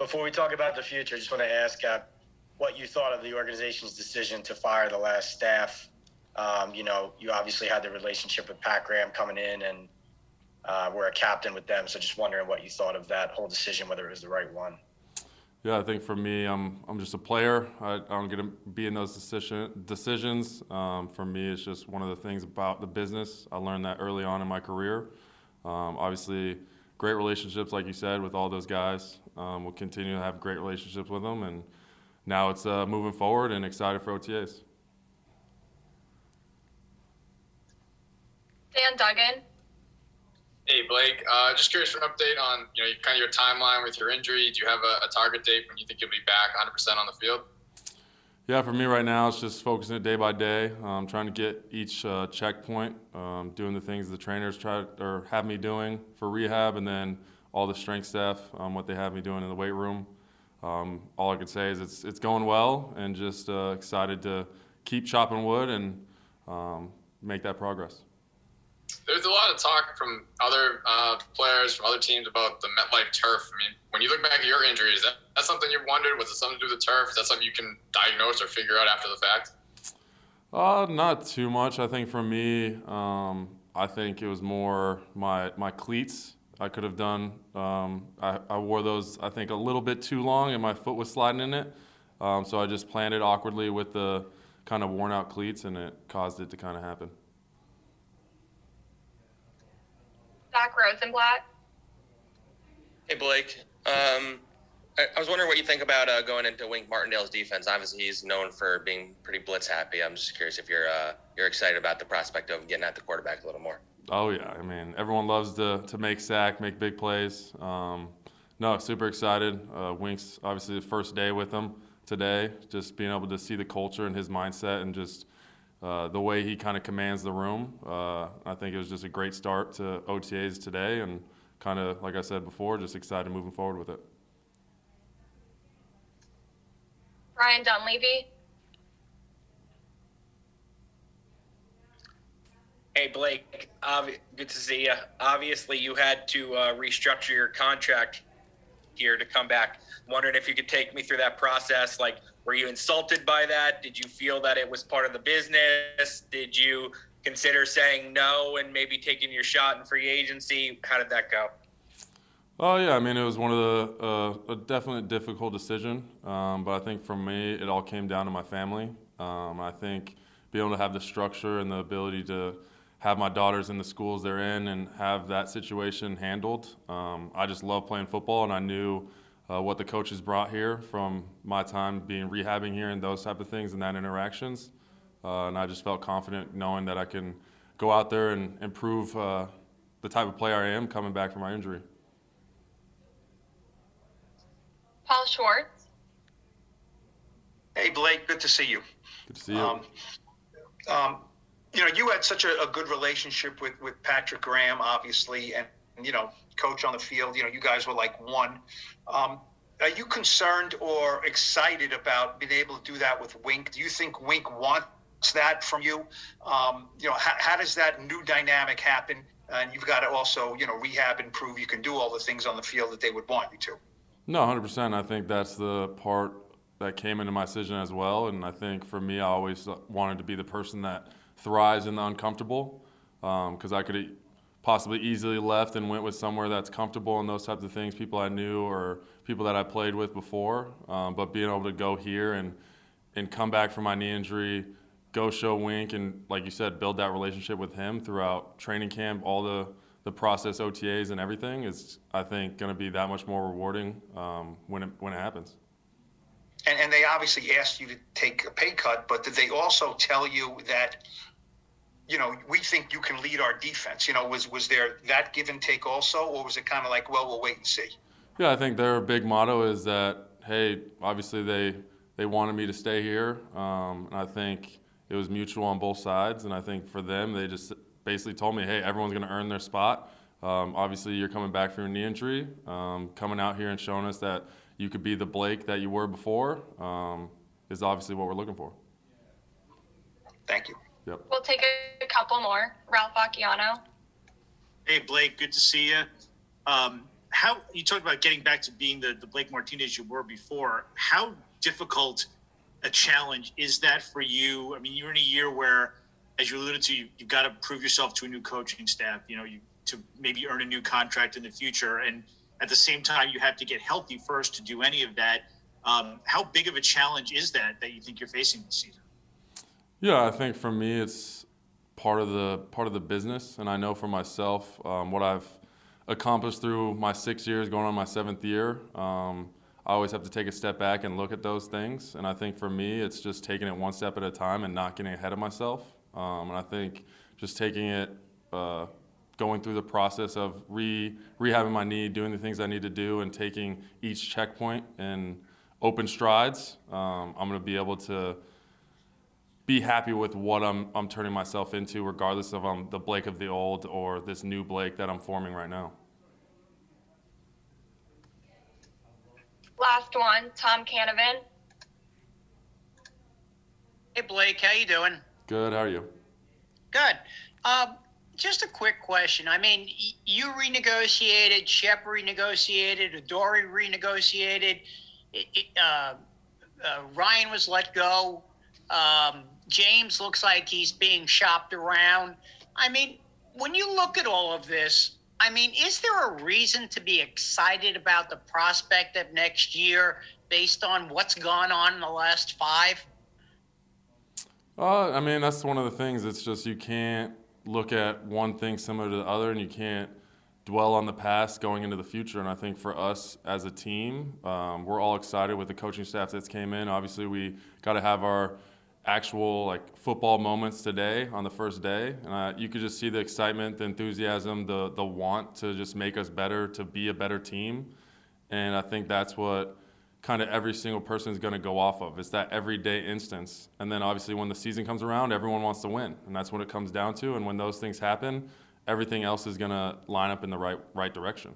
Before we talk about the future, I just want to ask uh, what you thought of the organization's decision to fire the last staff. Um, you know, you obviously had the relationship with Pat Graham coming in and uh, were a captain with them. So just wondering what you thought of that whole decision, whether it was the right one. Yeah, I think for me, I'm I'm just a player. I, I don't get to be in those decision decisions. Um, for me, it's just one of the things about the business. I learned that early on in my career. Um, obviously, great relationships, like you said, with all those guys. Um, we'll continue to have great relationships with them, and now it's uh, moving forward and excited for OTAs. Dan Duggan, Hey Blake, uh, just curious for an update on you know kind of your timeline with your injury. Do you have a, a target date when you think you'll be back 100% on the field? Yeah, for me right now, it's just focusing it day by day. Um, trying to get each uh, checkpoint, um, doing the things the trainers try or have me doing for rehab, and then all the strength staff, um, what they have me doing in the weight room. Um, all I can say is it's it's going well, and just uh, excited to keep chopping wood and um, make that progress there's a lot of talk from other uh, players from other teams about the MetLife turf. I mean, when you look back at your injury, is that that something you've wondered? Was it something to do with the turf? Is that something you can diagnose or figure out after the fact? Uh, not too much. I think for me, um, I think it was more my my cleats. I could have done. Um, I, I wore those. I think a little bit too long, and my foot was sliding in it. Um, so I just planted awkwardly with the kind of worn out cleats, and it caused it to kind of happen. Zach Rosenblatt. Hey, Blake. Um, I, I, was wondering what you think about uh, going into Wink Martindale's defense. Obviously, he's known for being pretty blitz happy. I'm just curious if you're uh, you're excited about the prospect of getting at the quarterback a little more. Oh yeah, I mean everyone loves to to make sack, make big plays. Um, no, super excited. Uh, Wink's obviously the first day with him today. Just being able to see the culture and his mindset and just uh, the way he kind of commands the room. Uh, I think it was just a great start to OTAs today, and kind of like I said before, just excited moving forward with it. Brian Dunleavy. Hey Blake, good to see you. Obviously, you had to uh, restructure your contract to come back. Wondering if you could take me through that process, like were you insulted by that? Did you feel that it was part of the business? Did you consider saying no and maybe taking your shot in free agency? How did that go? Oh yeah, I mean it was one of the uh, a definite difficult decision, um, but I think for me it all came down to my family. Um, I think being able to have the structure and the ability to have my daughters in the schools they're in and have that situation handled. Um, I just love playing football, and I knew uh, what the coaches brought here from my time being rehabbing here and those type of things and that interactions. Uh, and I just felt confident knowing that I can go out there and improve uh, the type of player I am coming back from my injury. Paul Schwartz. Hey Blake, good to see you. Good to see you. Um, um, you know, you had such a, a, good relationship with with Patrick Graham, obviously, and you know, coach on the field. You know, you guys were like one. Um, are you concerned or excited about being able to do that with Wink? Do you think Wink wants that from you? Um, you know, how, how, does that new dynamic happen? And you've got to also, you know, rehab and prove you can do all the things on the field that they would want you to. No, 100%. I think that's the part that came into my decision as well. And I think for me, I always wanted to be the person that thrives in the uncomfortable because um, I could possibly easily left and went with somewhere that's comfortable and those types of things, people I knew or people that I played with before. Um, but being able to go here and and come back from my knee injury, go show Wink, and like you said, build that relationship with him throughout training camp, all the the process, OTAs, and everything is, I think, going to be that much more rewarding um, when it when it happens. And, and they obviously asked you to take a pay cut, but did they also tell you that you know, we think you can lead our defense. You know, was was there that give and take also, or was it kind of like, well, we'll wait and see? Yeah, I think their big motto is that, hey, obviously they they wanted me to stay here, um, and I think it was mutual on both sides. And I think for them, they just basically told me, hey, everyone's going to earn their spot. Um, obviously, you're coming back from your knee injury, um, coming out here and showing us that you could be the Blake that you were before um, is obviously what we're looking for. Thank you. Yep. We'll take a couple more. Ralph Vacchiano. Hey, Blake, good to see you. Um, how you talked about getting back to being the, the Blake Martinez you were before. How difficult a challenge is that for you? I mean, you're in a year where, as you alluded to, you, you've got to prove yourself to a new coaching staff. You know, you to maybe earn a new contract in the future, and at the same time, you have to get healthy first to do any of that. Um, how big of a challenge is that that you think you're facing this season? Yeah, I think for me, it's part of the part of the business, and I know for myself um, what I've accomplished through my six years, going on my seventh year. Um, I always have to take a step back and look at those things, and I think for me, it's just taking it one step at a time and not getting ahead of myself. Um, and I think just taking it, uh, going through the process of re rehabbing my knee, doing the things I need to do, and taking each checkpoint and open strides. Um, I'm going to be able to be happy with what I'm, I'm turning myself into, regardless of I'm the Blake of the old or this new Blake that I'm forming right now. Last one, Tom Canavan. Hey Blake, how you doing? Good. How are you? Good. Um, just a quick question. I mean, you renegotiated, Shep renegotiated, Adoree' renegotiated. It, it, uh, uh, Ryan was let go. Um, James looks like he's being shopped around. I mean, when you look at all of this, I mean, is there a reason to be excited about the prospect of next year based on what's gone on in the last five? Uh, I mean, that's one of the things. It's just you can't look at one thing similar to the other, and you can't dwell on the past going into the future. And I think for us as a team, um, we're all excited with the coaching staff that's came in. Obviously, we got to have our actual like football moments today on the first day, and uh, you could just see the excitement, the enthusiasm, the the want to just make us better, to be a better team. And I think that's what kind of every single person is going to go off of. It's that everyday instance. And then obviously when the season comes around, everyone wants to win. And that's what it comes down to. And when those things happen, everything else is going to line up in the right right direction.